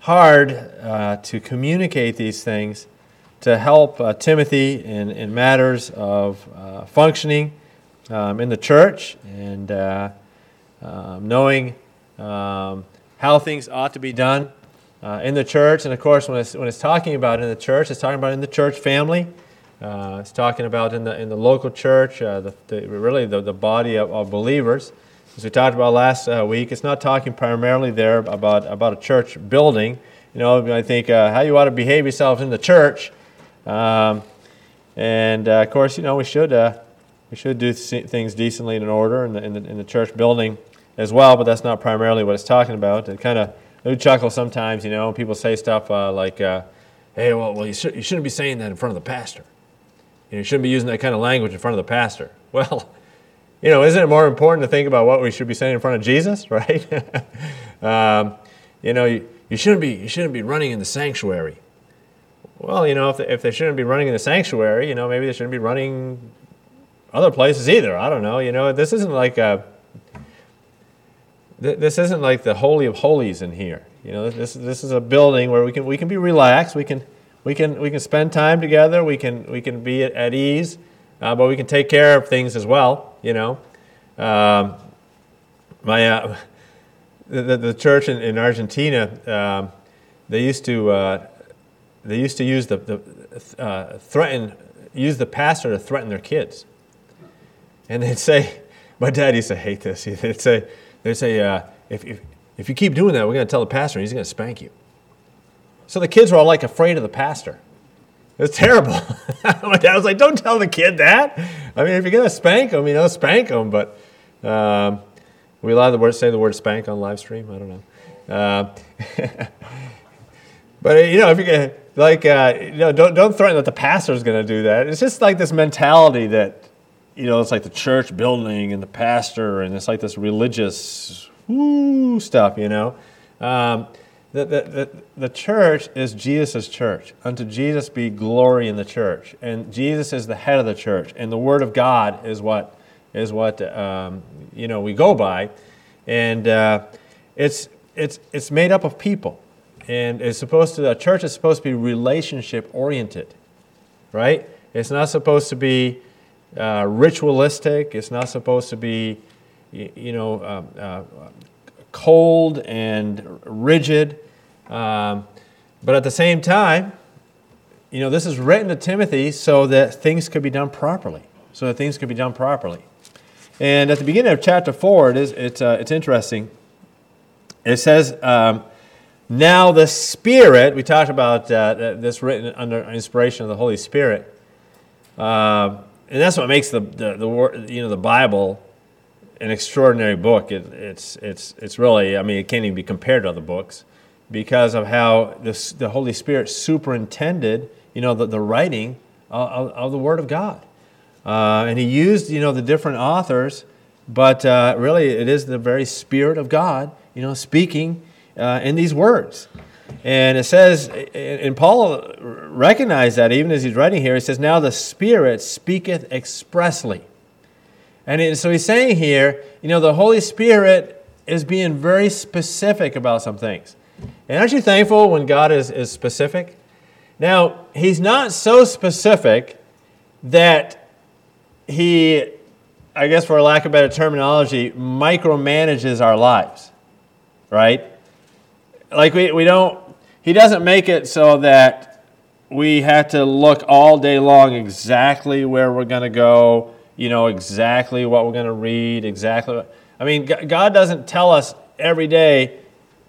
hard uh, to communicate these things to help uh, Timothy in, in matters of uh, functioning um, in the church and uh, um, knowing um, how things ought to be done uh, in the church. And of course, when it's, when it's talking about in the church, it's talking about in the church family. Uh, it's talking about in the, in the local church, the, the, really the, the body of, of, believers. As we talked about last uh, week, it's not talking primarily there about, about a church building. You know, I think uh, how you ought to behave yourselves in the church. Um, and uh, of course, you know, we should, uh, we should do things decently and in order in the, in, the, in the church building as well, but that's not primarily what it's talking about. It kind of, I chuckle sometimes, you know, people say stuff like, hey, well, well you, sh- you shouldn't be saying that in front of the pastor. You, know, you shouldn't be using that kind of language in front of the pastor. Well, you know, isn't it more important to think about what we should be saying in front of Jesus, right? um, you know, you, you, shouldn't be, you shouldn't be running in the sanctuary. Well, you know, if they, if they shouldn't be running in the sanctuary, you know, maybe they shouldn't be running other places either. I don't know. You know, this isn't like a, this isn't like the holy of holies in here. You know, this, this is a building where we can, we can be relaxed. We can, we can we can spend time together. We can we can be at, at ease, uh, but we can take care of things as well. You know, um, my uh, the, the church in, in Argentina um, they used to uh, they used to use the, the uh, threaten use the pastor to threaten their kids, and they'd say, my dad used to hate this. They'd say they'd say uh, if, if if you keep doing that, we're going to tell the pastor, and he's going to spank you. So the kids were all like afraid of the pastor. It was terrible. My dad was like, "Don't tell the kid that." I mean, if you're gonna spank him, you know, spank him. But um, we allowed the word say the word spank on live stream. I don't know. Uh, but you know, if you're going to, like, uh, you know, don't don't threaten that the pastor's gonna do that. It's just like this mentality that, you know, it's like the church building and the pastor, and it's like this religious woo stuff. You know. Um, the, the, the, church is Jesus' church. Unto Jesus be glory in the church. And Jesus is the head of the church. And the Word of God is what, is what um, you know, we go by. And uh, it's, it's, it's made up of people. And it's supposed to, a church is supposed to be relationship oriented, right? It's not supposed to be uh, ritualistic. It's not supposed to be, you know, um, uh, cold and rigid. Um, but at the same time, you know, this is written to Timothy so that things could be done properly. So that things could be done properly. And at the beginning of chapter 4, it is, it's, uh, it's interesting. It says, um, Now the Spirit, we talked about uh, this written under inspiration of the Holy Spirit. Uh, and that's what makes the, the, the, you know, the Bible an extraordinary book. It, it's, it's, it's really, I mean, it can't even be compared to other books because of how this, the Holy Spirit superintended, you know, the, the writing of, of, the Word of God. Uh, and he used, you know, the different authors, but uh, really it is the very Spirit of God, you know, speaking uh, in these words. And it says, and Paul recognized that even as he's writing here, he says, Now the Spirit speaketh expressly. And so he's saying here, you know, the Holy Spirit is being very specific about some things. And aren't you thankful when God is, is specific? Now, He's not so specific that He, I guess for lack of better terminology, micromanages our lives, right? Like we, we don't, He doesn't make it so that we have to look all day long exactly where we're going to go, you know, exactly what we're going to read, exactly. What, I mean, God doesn't tell us every day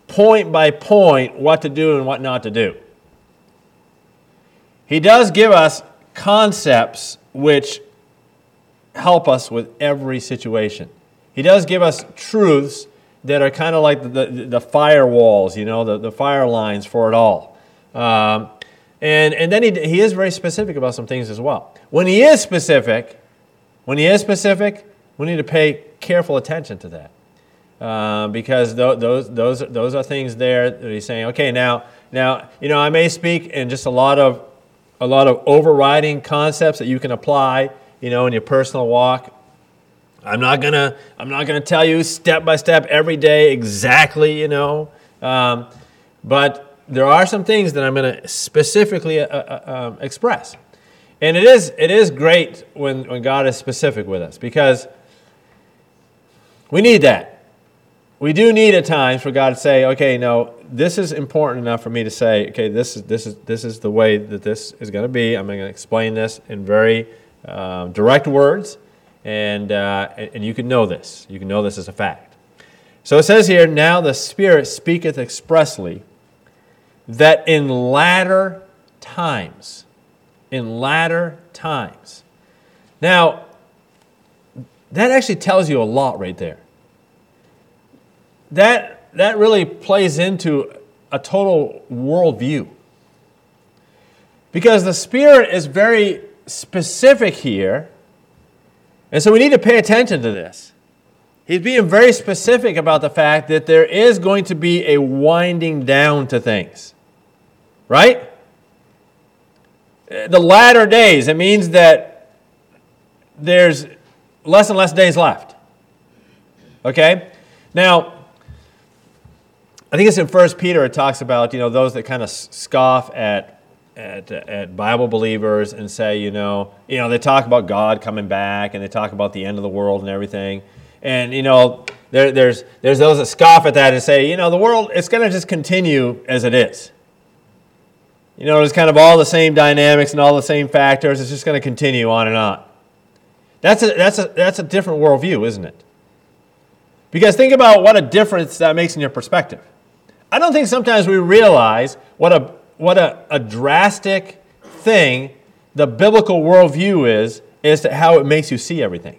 point by point what to do and what not to do. He does give us concepts which help us with every situation. He does give us truths that are kind of like the, the, the firewalls, you know, the, the fire lines for it all. Um, and, and then he, he is very specific about some things as well. When he is specific, when he is specific, we need to pay careful attention to that. Uh, because th- those, those, those are things there that he's saying, okay, now, now, you know, I may speak in just a lot of, a lot of overriding concepts that you can apply, you know, in your personal walk. I'm not gonna, I'm not gonna tell you step by step every day exactly, you know. Um, but there are some things that I'm to specifically uh, uh, um, express. And it is, it is great when, when God is specific with us because we need that. We do need at times for God to say, okay, no, this is important enough for me to say, okay, this is, this is, this is the way that this is going to be. I'm going to explain this in very uh, direct words, and, uh, and you can know this. You can know this as a fact. So it says here, now the Spirit speaketh expressly that in latter times, in latter times. Now, that actually tells you a lot right there. That, that really plays into a total worldview. Because the Spirit is very specific here, and so we need to pay attention to this. He's being very specific about the fact that there is going to be a winding down to things. Right? Uh, the latter days, it means that there's less and less days left. Okay? Now, I think it's in First Peter. It talks about you know those that kind of scoff at, at at Bible believers and say you know you know they talk about God coming back and they talk about the end of the world and everything, and you know there, there's there's those that scoff at that and say you know the world it's going to just continue as it is. You know it's kind of all the same dynamics and all the same factors. It's just going to continue on and on. That's a that's a that's a different worldview, isn't it? Because think about what a difference that makes in your perspective. I don't think sometimes we realize what a, what a, a drastic thing the biblical worldview is, as to how it makes you see everything.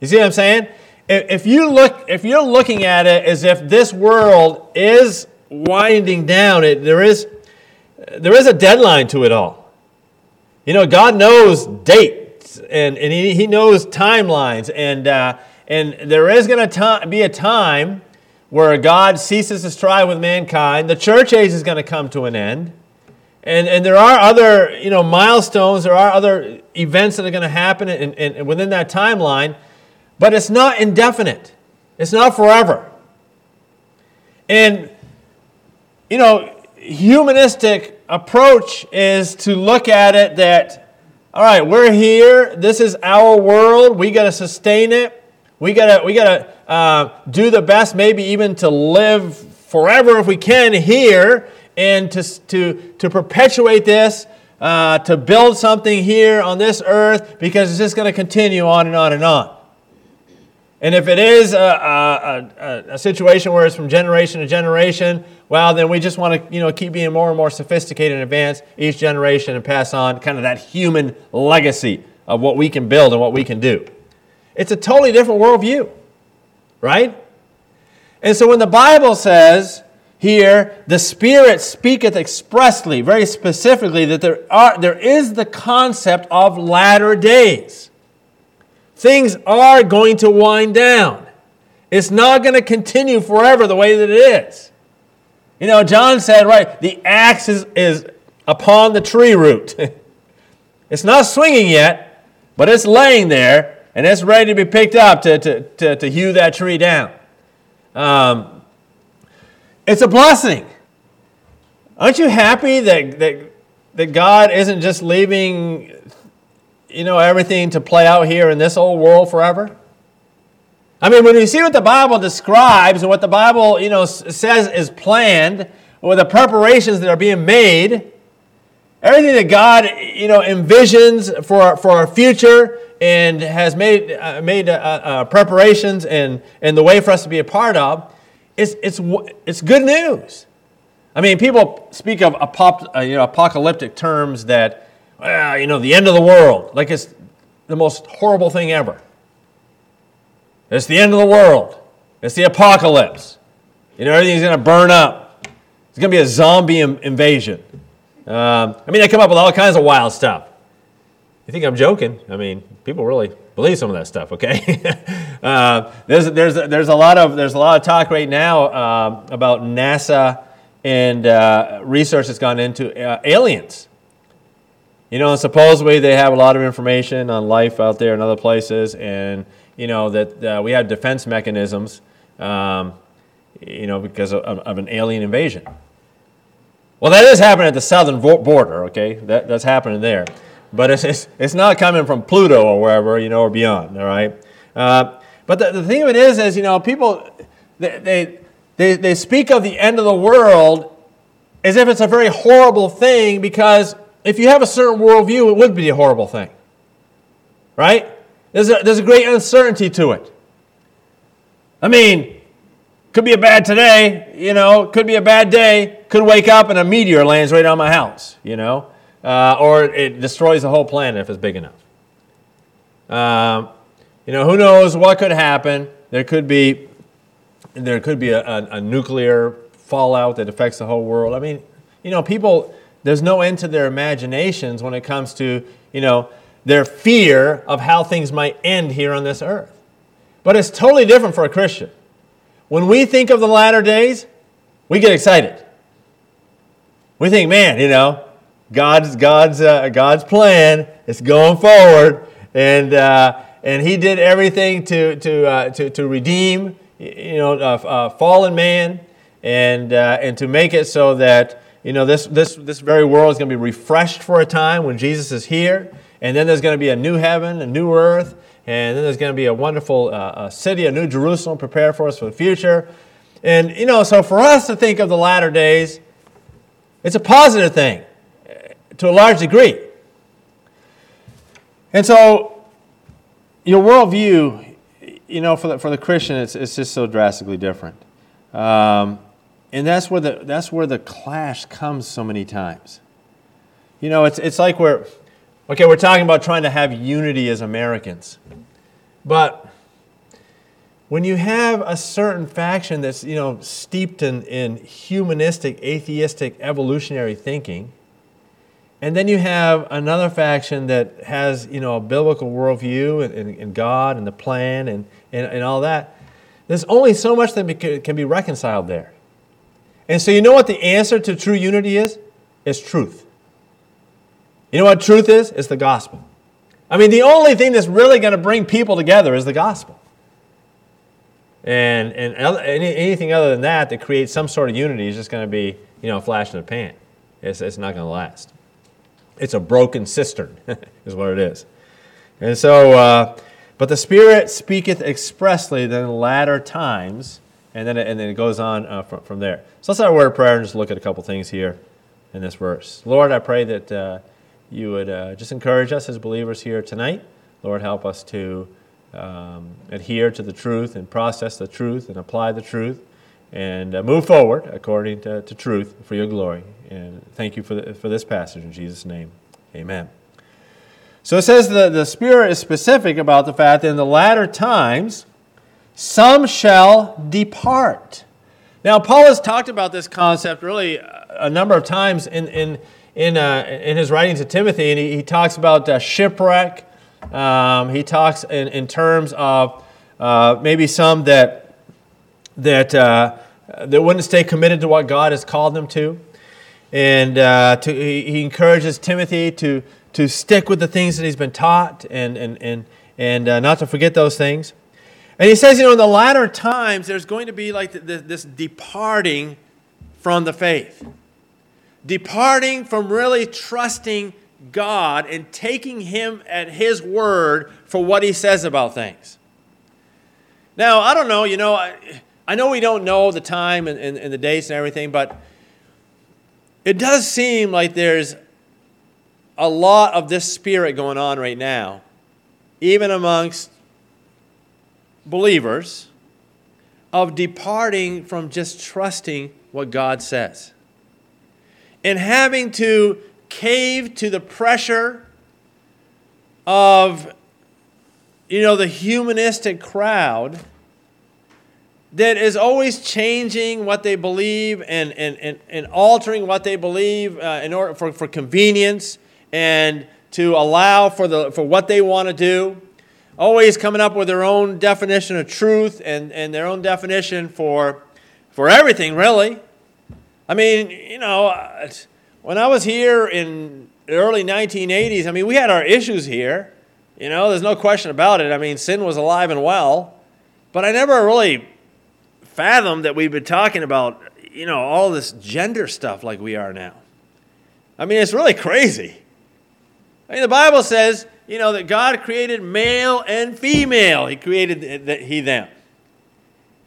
You see what I'm saying? If you look, if you're looking at it as if this world is winding down, it, there is, there is a deadline to it all. You know, God knows dates and, and he, he knows timelines, and, uh, and there is going to be a time where God ceases to strive with mankind. The church age is going to come to an end. And, and there are other you know, milestones, there are other events that are going to happen in, in, in, within that timeline, but it's not indefinite. It's not forever. And, you know, humanistic approach is to look at it that, all right, we're here, this is our world, we got to sustain it, we gotta, we gotta uh, do the best, maybe even to live forever if we can here, and to, to, to perpetuate this, uh, to build something here on this earth, because it's just going to continue on and on and on. And if it is a, a, a, a, situation where it's from generation to generation, well, then we just want to you know, keep being more and more sophisticated and advanced each generation and pass on kind of that human legacy of what we can build and what we can do. It's a totally different worldview, right? And so when the Bible says here, the Spirit speaketh expressly, very specifically, that there, are, there is the concept of latter days. Things are going to wind down. It's not going to continue forever the way that it is. You know, John said, right, the axe is, is upon the tree root. it's not swinging yet, but it's laying there and it's ready to be picked up to, to, to, to hew that tree down. Um, it's a blessing. Aren't you happy that, that, that God isn't just leaving you know, everything to play out here in this old world forever? I mean, when you see what the Bible describes and what the Bible, you know, says is planned, or the preparations that are being made, everything that God, you know, envisions for, for our future, and has made, uh, made uh, uh, preparations and, and the way for us to be a part of, it's, it's, it's good news. I mean, people speak of apop, uh, you know, apocalyptic terms that, well, you know, the end of the world, like it's the most horrible thing ever. It's the end of the world. It's the apocalypse. You know, everything's going to burn up. It's going to be a zombie Im- invasion. Um, I mean, they come up with all kinds of wild stuff. You think I'm joking? I mean, people really believe some of that stuff. Okay, uh, there's there's there's a lot of there's a lot of talk right now uh, about NASA and uh, research that's gone into uh, aliens. You know, supposedly they have a lot of information on life out there in other places, and you know that uh, we have defense mechanisms. Um, you know, because of, of an alien invasion. Well, that is happening at the southern border, okay? That, that's happening there. But it's, it's, it's not coming from Pluto or wherever, you know, or beyond, all right? Uh, but the, the thing of it is, is, you know, people, they, they, they, they speak of the end of the world as if it's a very horrible thing because if you have a certain worldview, it would be a horrible thing, right? There's a, there's a great uncertainty to it. I mean, could be a bad today, you know, could be a bad day, could wake up and a meteor lands right on my house, you know, uh, or it destroys the whole planet if it's big enough. Um, you know, who knows what could happen? There could be, there could be a, a, a nuclear fallout that affects the whole world. I mean, you know, people, there's no end to their imaginations when it comes to, you know, their fear of how things might end here on this earth. But it's totally different for a Christian. When we think of the latter days, we get excited. We think, man, you know, God's, God's, uh, God's plan is going forward, and, uh, and He did everything to, to, uh, to, to redeem, you know, fallen man, and, uh, and to make it so that, you know, this, this, this very world is going to be refreshed for a time when Jesus is here, and then there's going to be a new heaven, a new earth, and then there's going to be a wonderful uh, city, a new Jerusalem prepared for us for the future. And, you know, so for us to think of the latter days, it's a positive thing to a large degree. And so, your worldview, you know, for the, for the Christian, it's, it's just so drastically different. Um, and that's where, the, that's where the clash comes so many times. You know, it's, it's like we're, Okay, we're talking about trying to have unity as Americans. But when you have a certain faction that's, you know, steeped in, in humanistic, atheistic, evolutionary thinking, and then you have another faction that has, you know, a biblical worldview and, and, and God and the plan and, and, and all that, there's only so much that can be reconciled there. And so you know what the answer to true unity is? It's truth. You know what truth is? It's the gospel. I mean, the only thing that's really going to bring people together is the gospel. And, and any, anything other than that that creates some sort of unity is just going to be, you know, a flash in the pan. It's, it's not going to last. It's a broken cistern, is what it is. And so, uh, but the Spirit speaketh expressly that in latter times, and then it, and then it goes on uh, from, from there. So let's have a word of prayer and just look at a couple things here in this verse. Lord, I pray that. Uh, you would uh, just encourage us as believers here tonight. Lord, help us to um, adhere to the truth and process the truth and apply the truth and uh, move forward according to, to, truth for your glory. And thank you for, the, for this passage in Jesus' name. Amen. So it says the, the Spirit is specific about the fact that in the latter times, some shall depart. Now, Paul has talked about this concept really a number of times in, in in, uh, in his writing to Timothy, and he, he talks about uh, shipwreck. Um, he talks in, in terms of uh, maybe some that, that, uh, that wouldn't stay committed to what God has called them to. And uh, to, he, he, encourages Timothy to, to stick with the things that he's been taught and, and, and, and uh, not to forget those things. And he says, you know, in the latter times, there's going to be like this departing from the faith departing from really trusting God and taking Him at His word for what He says about things. Now, I don't know, you know, I, I know we don't know the time and, and, and the dates and everything, but it does seem like there's a lot of this spirit going on right now, even amongst believers, of departing from just trusting what God says. And having to cave to the pressure of you know the humanistic crowd that is always changing what they believe and, and, and, and altering what they believe uh, in order for, for convenience and to allow for, the, for what they want to do always coming up with their own definition of truth and, and their own definition for, for everything really I mean, you know, uh, when I was here in the early 1980s, I mean, we had our issues here. You know, there's no question about it. I mean, sin was alive and well. But I never really fathomed that we've been talking about, you know, all this gender stuff like we are now. I mean, it's really crazy. I mean, the Bible says, you know, that God created male and female. He created the, he them.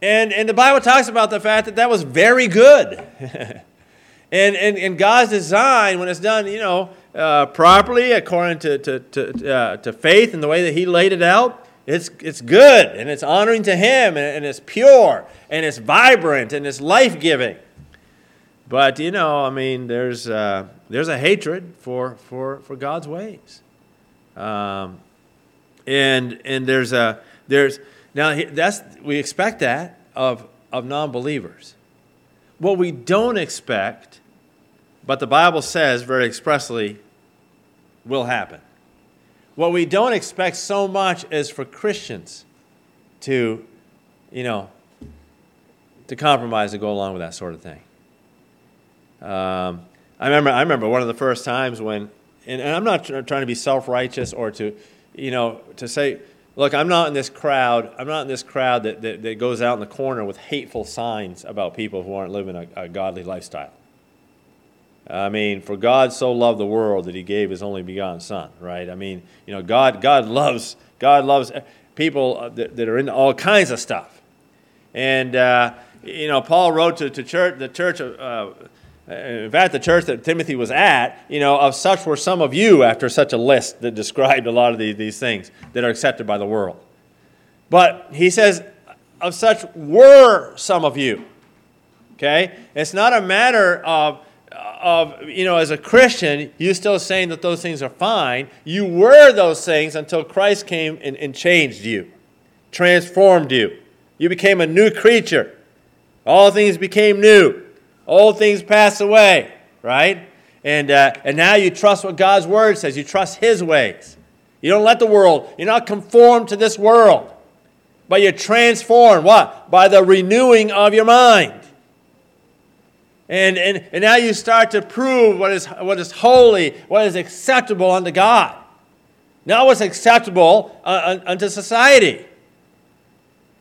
And, and the Bible talks about the fact that that was very good. and, and, and God's design, when it's done, you know, uh, properly according to, to, to, uh, to faith and the way that He laid it out, it's, it's good and it's honoring to Him and, and it's pure and it's vibrant and it's life giving. But, you know, I mean, there's, uh, there's a hatred for, for, for God's ways. Um, and, and there's a, there's, now that's, we expect that of, of non believers. What we don't expect, but the Bible says very expressly, will happen. What we don't expect so much is for Christians to, you know, to compromise to go along with that sort of thing. Um, I remember, I remember one of the first times when, and, and I'm not trying to be self-righteous or to, you know, to say, look, I'm not in this crowd. I'm not in this crowd that, that, that goes out in the corner with hateful signs about people who aren't living a, a godly lifestyle. I mean, for God so loved the world that He gave His only begotten Son, right? I mean, you know, God, God loves, God loves people uh, that, that are into all kinds of stuff, and uh, you know, Paul wrote to, to church, the church. Uh, Uh, in fact, the church that Timothy was at, you know, of such were some of you after such a list that described a lot of these, these things that are accepted by the world. But he says, of such were some of you. Okay? It's not a matter of, of, you know, as a Christian, you still saying that those things are fine. You were those things until Christ came and, and changed you, transformed you. You became a new creature. All things became new. Old things pass away, right? And, uh, and now you trust what God's word says. You trust His ways. You don't let the world, you're not conformed to this world, but you're transformed. What? By the renewing of your mind. And, and, and now you start to prove what is, what is holy, what is acceptable unto God. Not what's acceptable uh, unto society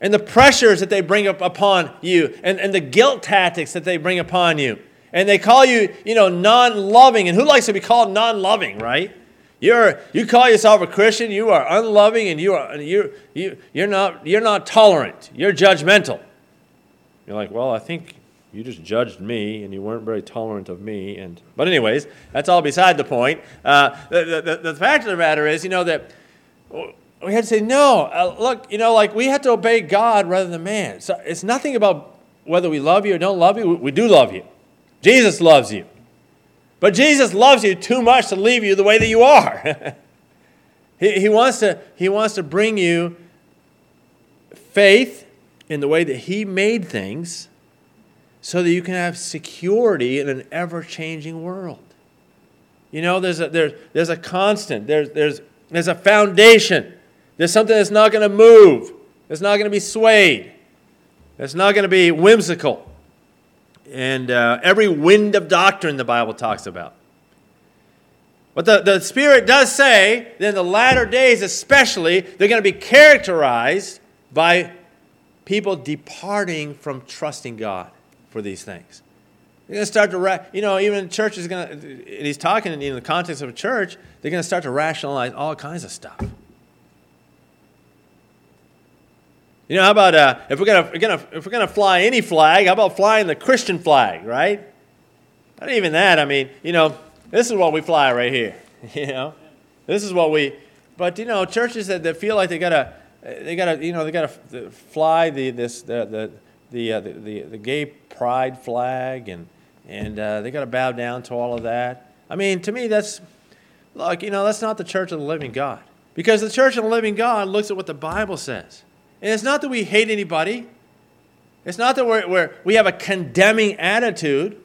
and the pressures that they bring up upon you and, and the guilt tactics that they bring upon you. And they call you, you know, non-loving. And who likes to be called non-loving, right? You're, you call yourself a Christian, you are unloving and you are, you, you, you're, not, you're not tolerant. You're judgmental. You're like, well, I think you just judged me and you weren't very tolerant of me. And, but anyways, that's all beside the point. Uh, the, the, the fact of the matter is, you know, that we had to say, no, uh, look, you know, like we have to obey God rather than man. So it's nothing about whether we love you or don't love you. We, we do love you. Jesus loves you. But Jesus loves you too much to leave you the way that you are. he, he, wants to, he wants to bring you faith in the way that He made things so that you can have security in an ever changing world. You know, there's a, there's, there's a constant, there's, there's, there's a foundation there's something that's not going to move, that's not going to be swayed, that's not going to be whimsical. And uh, every wind of doctrine the Bible talks about. But the, the Spirit does say that in the latter days, especially, they're going to be characterized by people departing from trusting God for these things. They're going to start to, ra- you know, even church is going to, he's talking in the context of a church, they're going to start to rationalize all kinds of stuff. You know, how about uh, if we're gonna, gonna if we're gonna fly any flag, how about flying the Christian flag, right? Not even that. I mean, you know, this is what we fly right here. You know, this is what we. But you know, churches that, that feel like they gotta, they gotta, you know, they gotta fly the this the the the uh, the, the, the, gay pride flag and and uh, they gotta bow down to all of that. I mean, to me, that's look, you know, that's not the church of the living God. Because the church of the living God looks at what the Bible says. And it's not that we hate anybody, it's not that we're, we're, we have a condemning attitude.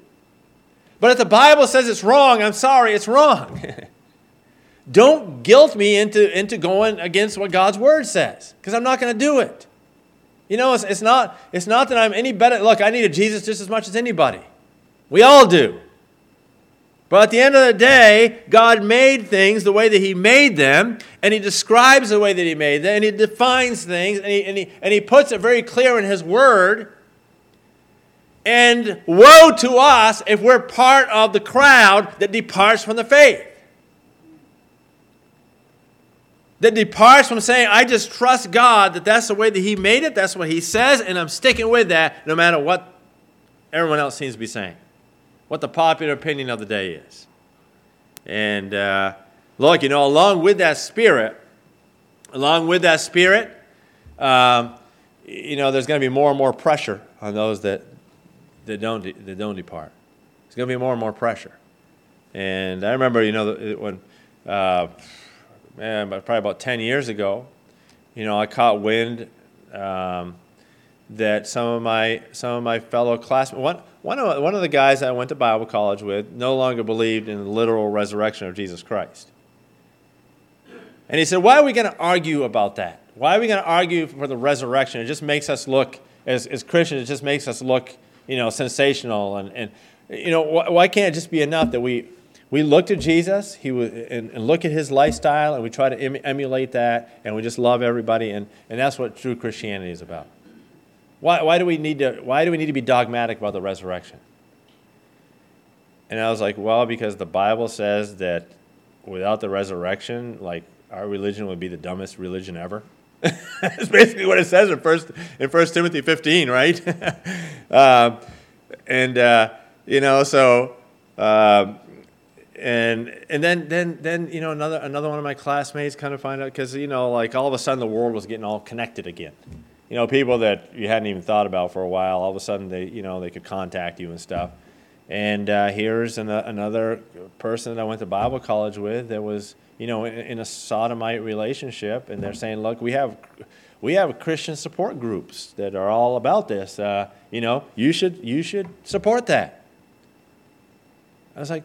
But if the Bible says it's wrong, I'm sorry, it's wrong. Don't guilt me into, into going against what God's word says, because I'm not going to do it. You know, it's, it's, not, it's not that I'm any better. Look, I need Jesus just as much as anybody. We all do. But at the end of the day, God made things the way that He made them, and He describes the way that He made them, and He defines things, and He, and he, and he puts it very clear in His Word And woe to us if we're part of the crowd that departs from the faith. That departs from saying, I just trust God that that's the way that He made it, that's what He says, and I'm sticking with that no matter what everyone else seems to be saying, what the popular opinion of the day is. And uh, look, you know, along with that spirit, along with that spirit, um, you know, there's going to be more and more pressure on those that, that, don't, de- that don't depart. There's going to be more and more pressure. And I remember, you know, when, uh, man, probably about 10 years ago, you know, I caught wind um, that some of my, some of my fellow classmates, one, of, one of the guys I went to Bible college with no longer believed in the literal resurrection of Jesus Christ. And he said, Why are we going to argue about that? Why are we going to argue for the resurrection? It just makes us look, as, as Christians, it just makes us look, you know, sensational. And, and you know, why, why can't it just be enough that we, we look to Jesus he was, and, and look at his lifestyle and we try to em, emulate that and we just love everybody and, and that's what true Christianity is about. Why, why, do we need to, why do we need to be dogmatic about the resurrection? And I was like, well, because the Bible says that without the resurrection, like our religion would be the dumbest religion ever. That's basically what it says in First in First Timothy 15, right? uh, and uh, you know, so uh, and and then then then you know another another one of my classmates kind of find out because you know like all of a sudden the world was getting all connected again. You know, people that you hadn't even thought about for a while, all of a sudden they you know they could contact you and stuff. And uh, here's an, another person that I went to Bible college with that was you know, in, in a sodomite relationship, and they're saying, look, we have we have Christian support groups that are all about this. Uh, you know, you should you should support that. I was like,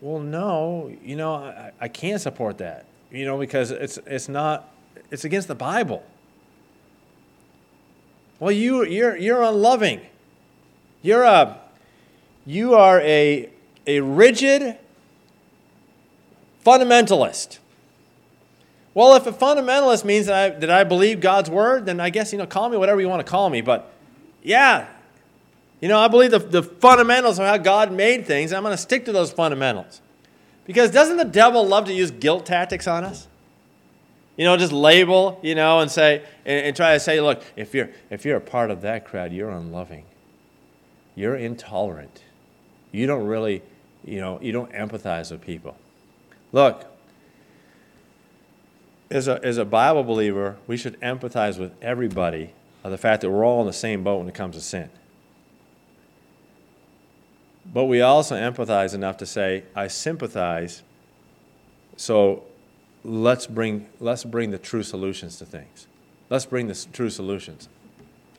well, no, you know, I, I can't support that. You know, because it's it's not it's against the Bible. Well, you you're you're unloving. You're a you are a a rigid Fundamentalist. Well, if a fundamentalist means that I, that I believe God's word, then I guess, you know, call me whatever you want to call me. But yeah, you know, I believe the, the fundamentals of how God made things. I'm going to stick to those fundamentals. Because doesn't the devil love to use guilt tactics on us? You know, just label, you know, and say, and, and try to say, look, if you're, if you're a part of that crowd, you're unloving. You're intolerant. You don't really, you know, you don't empathize with people. Look, as a, as a Bible believer, we should empathize with everybody of the fact that we're all in the same boat when it comes to sin. But we also empathize enough to say, I sympathize, so let's bring, let's bring the true solutions to things. Let's bring the true solutions.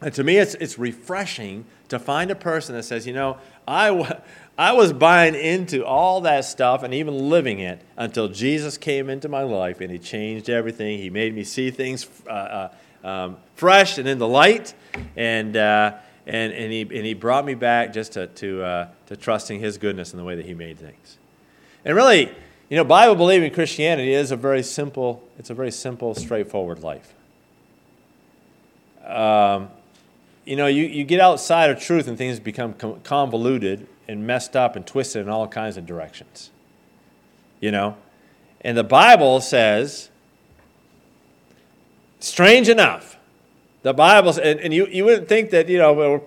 And to me, it's, it's refreshing to find a person that says, you know, I, I was buying into all that stuff and even living it until Jesus came into my life and He changed everything. He made me see things uh, uh, um, fresh and in the light, and, uh, and, and, he, and He brought me back just to, to, uh, to trusting His goodness in the way that He made things. And really, you know, Bible believing Christianity is a very simple, it's a very simple, straightforward life. Um, you know, you, you get outside of truth and things become convoluted and messed up and twisted in all kinds of directions. You know? And the Bible says, strange enough, the Bible, and, and you, you wouldn't think that, you know, we're,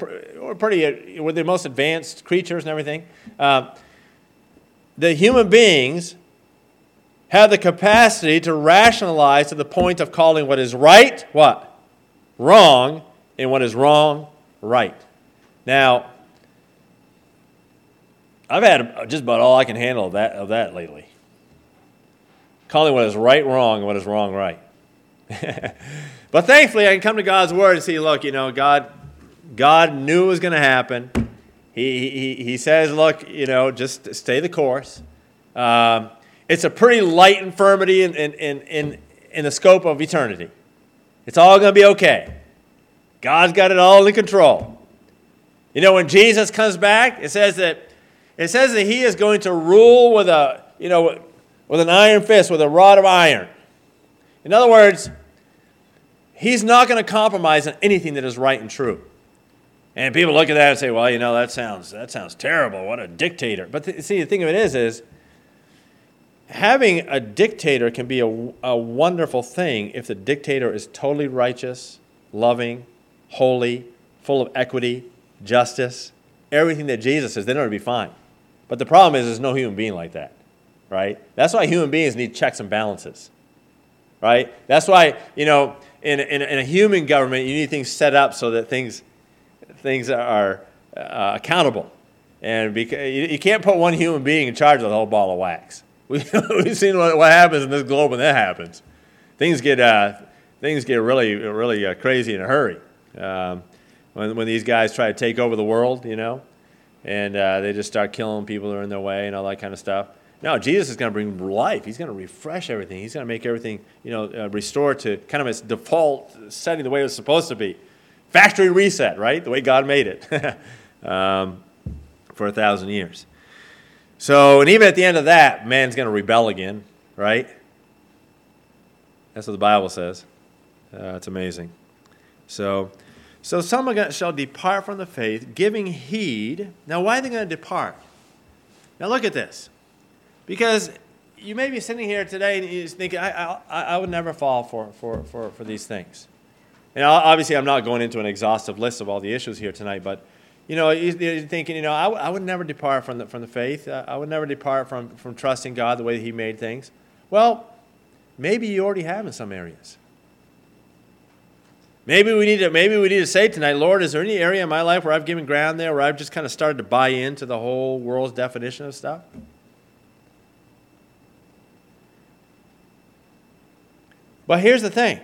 we're pretty, we're the most advanced creatures and everything. Uh, the human beings have the capacity to rationalize to the point of calling what is right, what? Wrong, and what is wrong, right. Now, I've had just about all I can handle of that, of that lately. Calling what is right wrong and what is wrong right. but thankfully, I can come to God's word and see, look, you know, God, God knew it was going to happen. He, he, he says, look, you know, just stay the course. Um, it's a pretty light infirmity in, in, in, in, in the scope of eternity. It's all going to be okay. God's got it all in control. You know, when Jesus comes back, it says that it says that he is going to rule with a, you know, with an iron fist, with a rod of iron. In other words, he's not going to compromise on anything that is right and true. And people look at that and say, well, you know, that sounds, that sounds terrible. What a dictator. But see, the thing of it is, is having a dictator can be a, a wonderful thing if the dictator is totally righteous, loving, holy, full of equity, justice, everything that Jesus says, then it'll be fine. But the problem is, there's no human being like that, right? That's why human beings need checks and balances, right? That's why, you know, in, in, in a human government, you need things set up so that things, things are uh, accountable. And because, you, you can't put one human being in charge of the whole ball of wax. We, we've seen what, what happens in this globe when that happens. Things get, uh, things get really, really uh, crazy in a hurry. Um, when, when these guys try to take over the world, you know, and uh, they just start killing people that are in their way and all that kind of stuff. No, Jesus is going to bring life. He's going to refresh everything. He's going to make everything, you know, uh, restore to kind of its default setting the way it was supposed to be. Factory reset, right? The way God made it um, for a thousand years. So, and even at the end of that, man's going to rebel again, right? That's what the Bible says. Uh, it's amazing. So, so some shall depart from the faith, giving heed. Now, why are they going to depart? Now, look at this. Because you may be sitting here today and you're thinking, I, I, I would never fall for, for, for, for these things. And obviously, I'm not going into an exhaustive list of all the issues here tonight, but you know, you're thinking, you know, I, I would never depart from the, from the faith. I would never depart from, from trusting God the way that He made things. Well, maybe you already have in some areas. Maybe we need to maybe we need to say tonight, Lord, is there any area in my life where I've given ground there where I've just kind of started to buy into the whole world's definition of stuff? But here's the thing.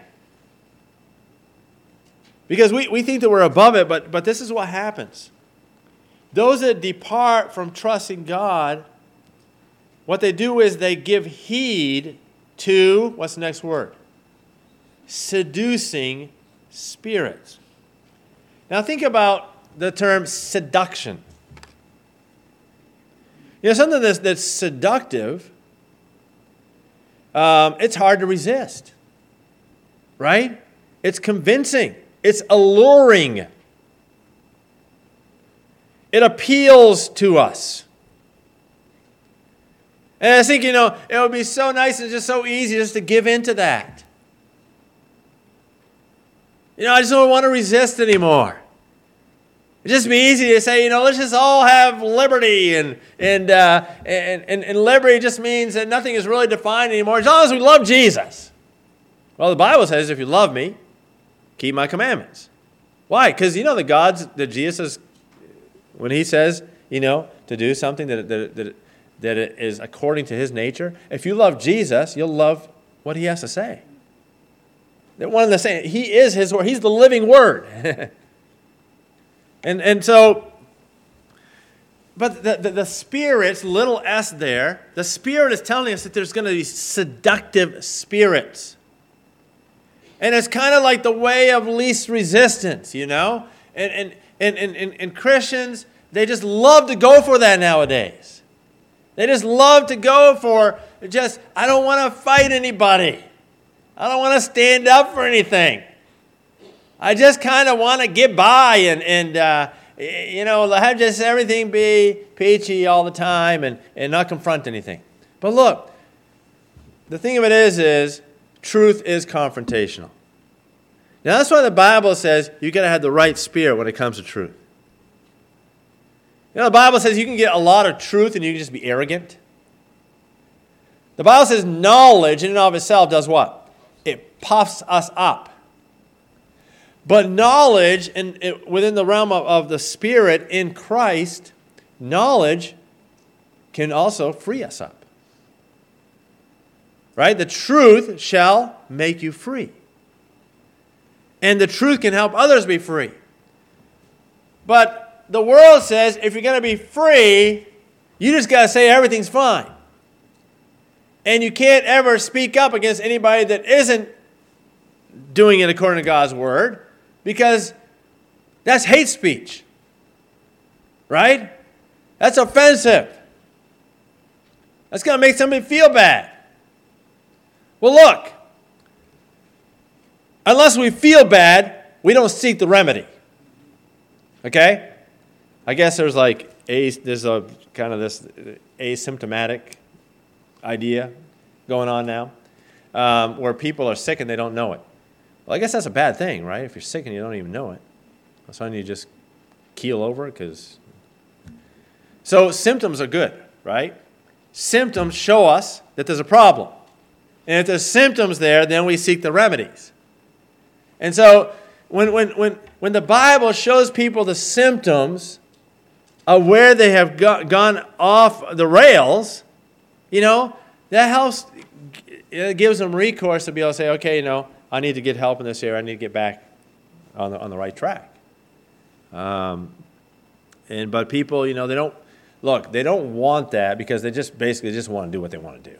Because we, we think that we're above it, but, but this is what happens. Those that depart from trusting God, what they do is they give heed to, what's the next word? Seducing spirits. Now think about the term seduction. You know, something that's, that's seductive, um, it's hard to resist, right? It's convincing, it's alluring, it appeals to us. And I think, you know, it would be so nice and just so easy just to give in to that. You know, I just don't want to resist anymore. It'd just be easy to say, you know, let's just all have liberty, and and, uh, and and and liberty just means that nothing is really defined anymore as long as we love Jesus. Well, the Bible says, if you love me, keep my commandments. Why? Because you know the gods that Jesus, when he says, you know, to do something that that that that is according to his nature. If you love Jesus, you'll love what he has to say. That one and the same. He is his word. He's the living word. and, and so, but the, the, the Spirit's little s there, the Spirit is telling us that there's going to be seductive spirits. And it's kind of like the way of least resistance, you know? And, and, and, and, and Christians, they just love to go for that nowadays. They just love to go for just, I don't want to fight anybody. I don't want to stand up for anything. I just kind of want to get by and, and uh, you know, have just everything be peachy all the time and, and not confront anything. But look, the thing of it is, is truth is confrontational. Now that's why the Bible says you got to have the right spirit when it comes to truth. You know, the Bible says you can get a lot of truth and you can just be arrogant. The Bible says knowledge in and of itself does what? It puffs us up. But knowledge in, within the realm of, of the Spirit in Christ, knowledge can also free us up. Right? The truth shall make you free. And the truth can help others be free. But the world says if you're going to be free, you just got to say everything's fine. And you can't ever speak up against anybody that isn't doing it according to God's word because that's hate speech. Right? That's offensive. That's going to make somebody feel bad. Well, look, unless we feel bad, we don't seek the remedy. Okay? I guess there's like a, there's a kind of this asymptomatic idea going on now um, where people are sick and they don't know it. Well, I guess that's a bad thing, right? If you're sick and you don't even know it. So you just keel over because. So symptoms are good, right? Symptoms show us that there's a problem. And if there's symptoms there, then we seek the remedies. And so when, when, when, when the Bible shows people the symptoms of where they have gone off the rails, you know, that helps, it gives them recourse to be able to say, okay, you know, I need to get help in this area. I need to get back on the, on the right track. Um, and but people, you know, they don't look. They don't want that because they just basically just want to do what they want to do.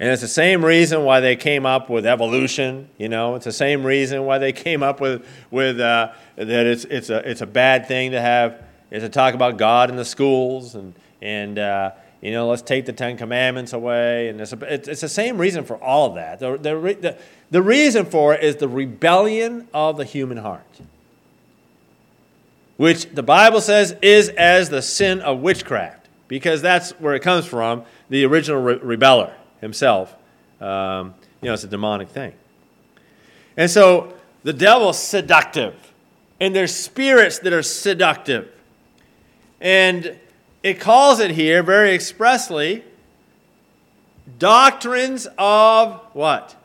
And it's the same reason why they came up with evolution. You know, it's the same reason why they came up with with uh, that it's it's a it's a bad thing to have is to talk about God in the schools and and uh, you know let's take the Ten Commandments away and it's a, it's, it's the same reason for all of that. The, the, the, the reason for it is the rebellion of the human heart, which the Bible says is as the sin of witchcraft because that's where it comes from. The original re- rebeller himself. Um, you know, it's a demonic thing. And so the devil's seductive, and there's spirits that are seductive. And it calls it here very expressly doctrines of what?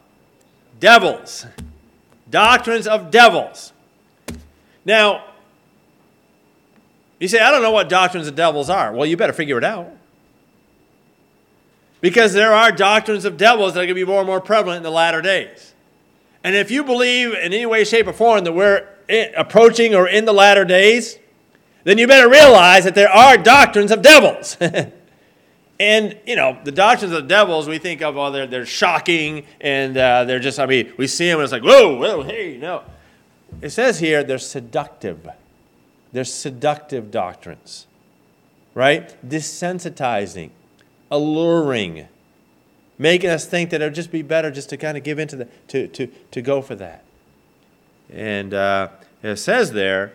Devils. Doctrines of devils. Now, you say, I don't know what doctrines of devils are. Well, you better figure it out. Because there are doctrines of devils that are going to be more and more prevalent in the latter days. And if you believe in any way, shape, or form that we're approaching or in the latter days, then you better realize that there are doctrines of devils. and, you know, the doctrines of devils, we think of, oh, they're, they're shocking and uh, they're just, I mean, we see them and it's like, whoa, whoa, hey, no. It says here they're seductive. They're seductive doctrines, right? Desensitizing alluring, making us think that it would just be better just to kind of give into the, to, to, to go for that. And uh, it says there,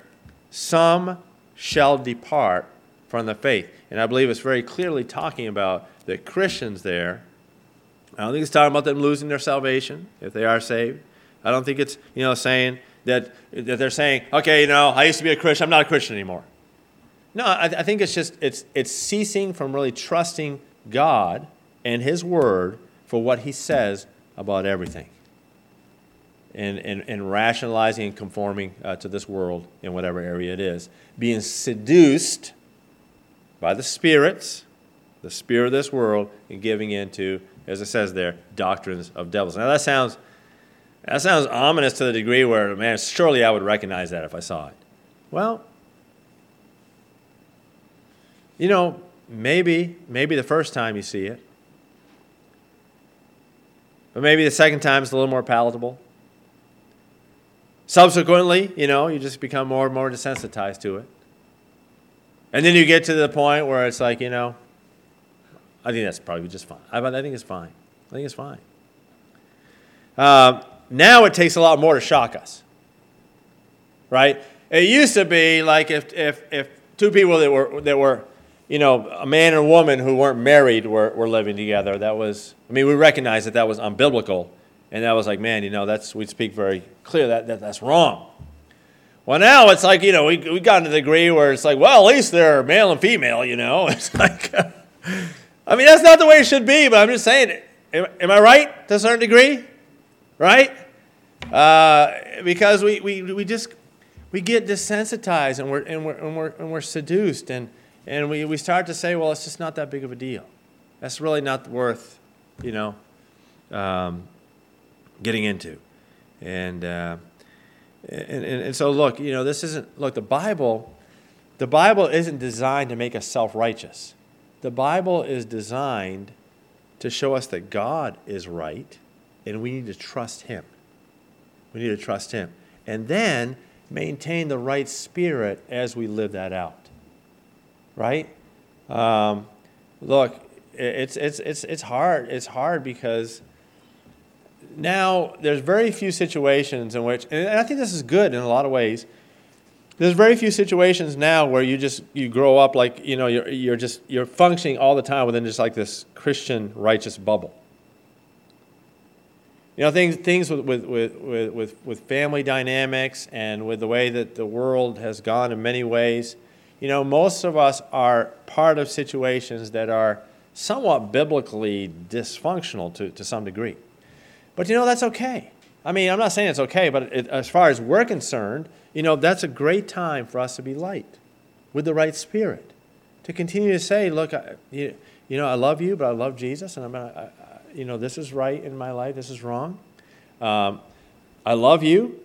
some shall depart from the faith. And I believe it's very clearly talking about the Christians there. I don't think it's talking about them losing their salvation if they are saved. I don't think it's, you know, saying that, that they're saying, okay, you know, I used to be a Christian, I'm not a Christian anymore. No, I, I think it's just, it's, it's ceasing from really trusting God and His Word for what He says about everything. And, and, and rationalizing and conforming uh, to this world in whatever area it is. Being seduced by the spirits, the spirit of this world, and giving into, as it says there, doctrines of devils. Now that sounds, that sounds ominous to the degree where, man, surely I would recognize that if I saw it. Well, you know, Maybe, maybe the first time you see it. But maybe the second time it's a little more palatable. Subsequently, you know, you just become more and more desensitized to it. And then you get to the point where it's like, you know, I think that's probably just fine. I, I think it's fine. I think it's fine. Uh, now it takes a lot more to shock us, right? It used to be like if, if, if two people that were, that were you know, a man and a woman who weren't married were, were living together. That was, I mean, we recognize that that was unbiblical. And that was like, man, you know, that's, we speak very clear that, that that's wrong. Well, now it's like, you know, we, we got to the degree where it's like, well, at least they're male and female, you know. It's like, I mean, that's not the way it should be, but I'm just saying, am, am I right to a certain degree? Right? Uh, because we, we, we just, we get desensitized and we're, and we're, and we're, and we're seduced. And, and we, we start to say, well, it's just not that big of a deal. That's really not worth, you know, um, getting into. And, uh, and, and, and so, look, you know, this isn't, look, the Bible, the Bible isn't designed to make us self righteous. The Bible is designed to show us that God is right and we need to trust Him. We need to trust Him. And then maintain the right spirit as we live that out right? Um, look, it's, it's, it's, it's hard. It's hard because now there's very few situations in which, and I think this is good in a lot of ways, There's very few situations now where you just you grow up like you know you're you're just you're functioning all the time within just like this Christian righteous bubble. You know things things with with, with, with, with family dynamics and with the way that the world has gone in many ways. You know most of us are part of situations that are somewhat biblically dysfunctional to, to some degree. But you know that's okay. I mean I'm not saying it's okay, but it, as far as we're concerned you know, that's a great time for us to be light with the right spirit. To continue to say, look, I, you, you know, I love you, but I love Jesus, and I'm, gonna I, you know, this is right in my life, this is wrong. Um, I love you,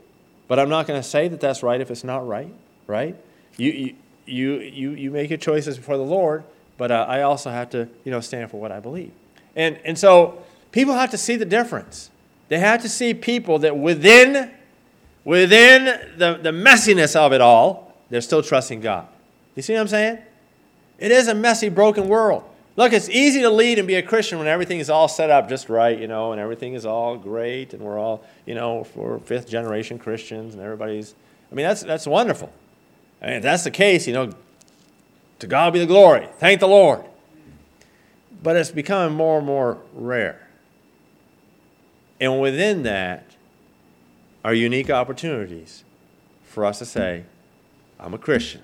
but I'm not going to say that that's right if it's not right, right? You, you, you, you, you make your choices before the Lord, but uh, I also have to, you know, stand for what I believe. And, and so people have to see the difference. They have to see people that within within the, the messiness of it all, they're still trusting God. You see what I'm saying? It is a messy, broken world. Look, it's easy to lead and be a Christian when everything is all set up just right, you know, and everything is all great, and we're all, you know, for fifth generation Christians, and everybody's. I mean, that's that's wonderful. I mean, if that's the case, you know, to God be the glory. Thank the Lord. But it's becoming more and more rare. And within that, are unique opportunities for us to say, I'm a Christian.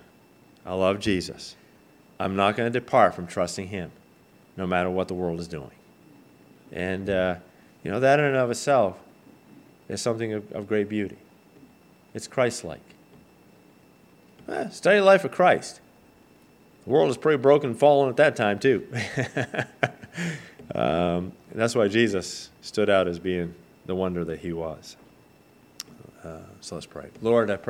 I love Jesus. I'm not going to depart from trusting Him, no matter what the world is doing. And, uh, you know, that in and of itself is something of, of great beauty. It's Christ like. Eh, study the life of Christ. The world is pretty broken and fallen at that time, too. um, that's why Jesus stood out as being the wonder that He was. Uh, so let's pray. Lord, I pray.